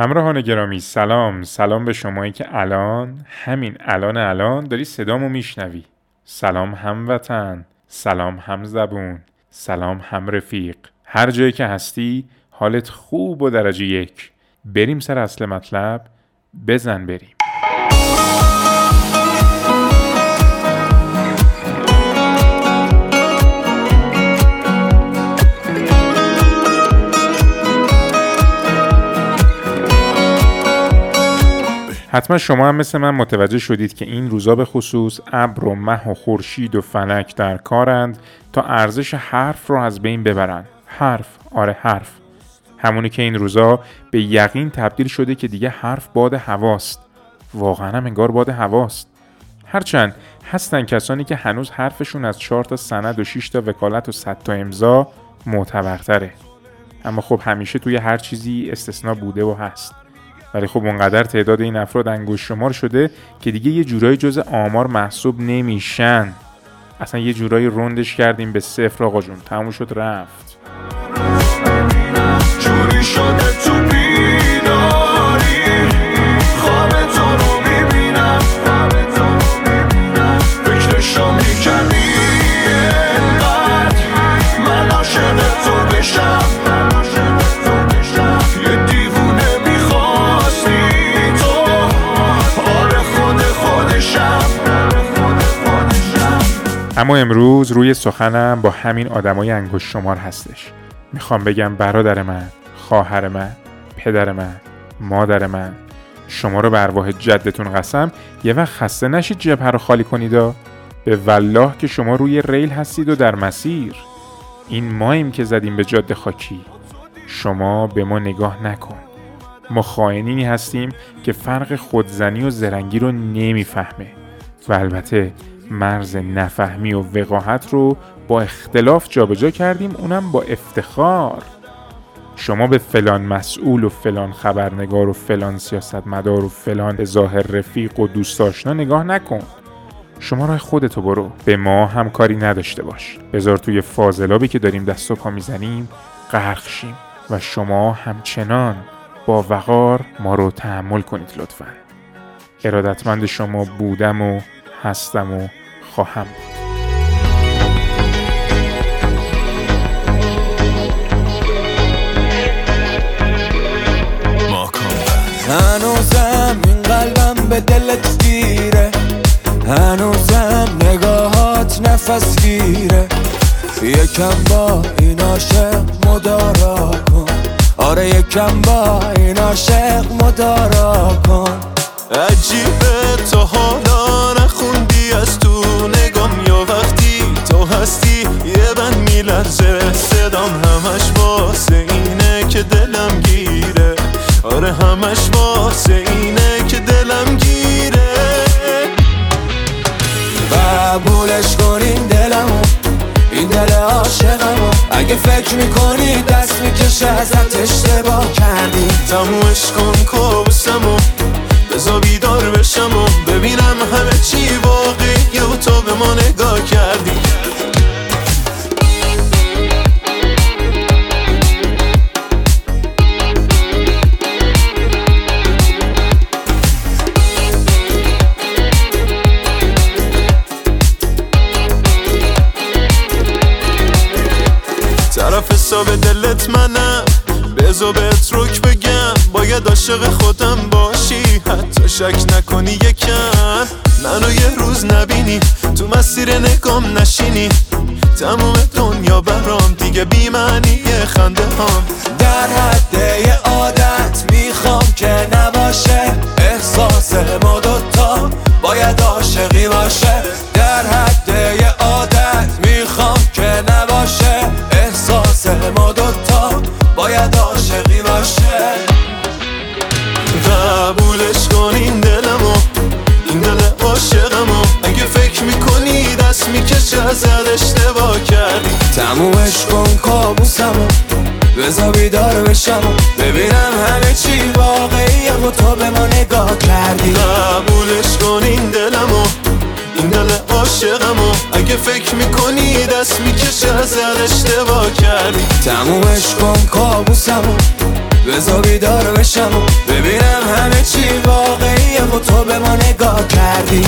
همراهان گرامی سلام. سلام به شمایی که الان همین الان الان داری صدامو میشنوی. سلام هموطن سلام هم زبون سلام هم رفیق هر جایی که هستی حالت خوب و درجه یک. بریم سر اصل مطلب. بزن بریم. حتما شما هم مثل من متوجه شدید که این روزا به خصوص ابر و مه و خورشید و فلک در کارند تا ارزش حرف رو از بین ببرن حرف آره حرف. همونی که این روزا به یقین تبدیل شده که دیگه حرف باد هواست. واقعا هم انگار باد هواست. هرچند هستن کسانی که هنوز حرفشون از چهار تا سند و 6 تا وکالت و 100 تا امضا معتبرتره. اما خب همیشه توی هر چیزی استثنا بوده و هست. ولی خب اونقدر تعداد این افراد انگوش شمار شده که دیگه یه جورایی جز آمار محسوب نمیشن. اصلا یه جورایی روندش کردیم به صفر. آقا جون تموم شد رفت. اما امروز روی سخنم با همین آدمای انگوش شمار هستش. می‌خوام بگم برادر من خواهر من پدر من مادر من. شما رو به ارواح جدتون قسم یه وقت خسته نشید جبهه رو خالی کنید به والله که شما روی ریل هستید و در مسیر. این ماییم که زدیم به جاده خاکی. شما به ما نگاه نکن. ما خائنینی هستیم که فرق خودزنی و زرنگی رو نمی‌فهمه. و البته مرز نفهمی و وقاحت رو با اختلاف جابجا کردیم اونم با افتخار. شما به فلان مسئول و فلان خبرنگار و فلان سیاستمدار و فلان ظاهر رفیق و دوست آشنا نگاه نکن. شما راه خودتو برو. به ما همکاری نداشته باش. بذار توی فاضلابی که داریم دست و پا می‌زنیم غرق و شما همچنان با وقار ما رو تحمل کنید لطفا. ارادتمند شما بودم و هستم و خواهم. هنوزم این قلبم به دلت گیره. هنوزم نگاهات نفس گیره. یکم با این عاشق مدارا کن. آره یکم با این عاشق مدارا کن. عجیبه تو حالا همش واسه اینه که دلم گیره. قبولش کنین دلمو این دل عاشقمو. اگه فکر می‌کنی دست می‌کشه ازت اشتباه کردی. تمومش کن کابوسمو بزا بیدار بشم و ببینم همه چی واقعی. حساب دلت منم. بزا بهت رک بگم. باید عاشق خودم باشی. حتی شک نکنی یکم. منو یه روز نبینی. تو مسیر نگام نشینی. تموم دنیا برام دیگه بیمعنی خنده هم. در حد عادت می‌خوام که نباشه. احساس ما دوتا باید عاشقی باشه. می‌کشه ازت اشتباه کردی. تمومش کن کابوسمو بزا بیدار بشم ببینم همه چی واقعیه و تو به ما نگاه کردی. قبولش کن این دلمو این دل عاشقمو اگه فکر می‌کنی دست می‌کشه ازت اشتباه کردی. تمومش کن کابوسمو بزا بیدار بشم ببینم همه چی واقعیه و تو به ما نگاه کردی.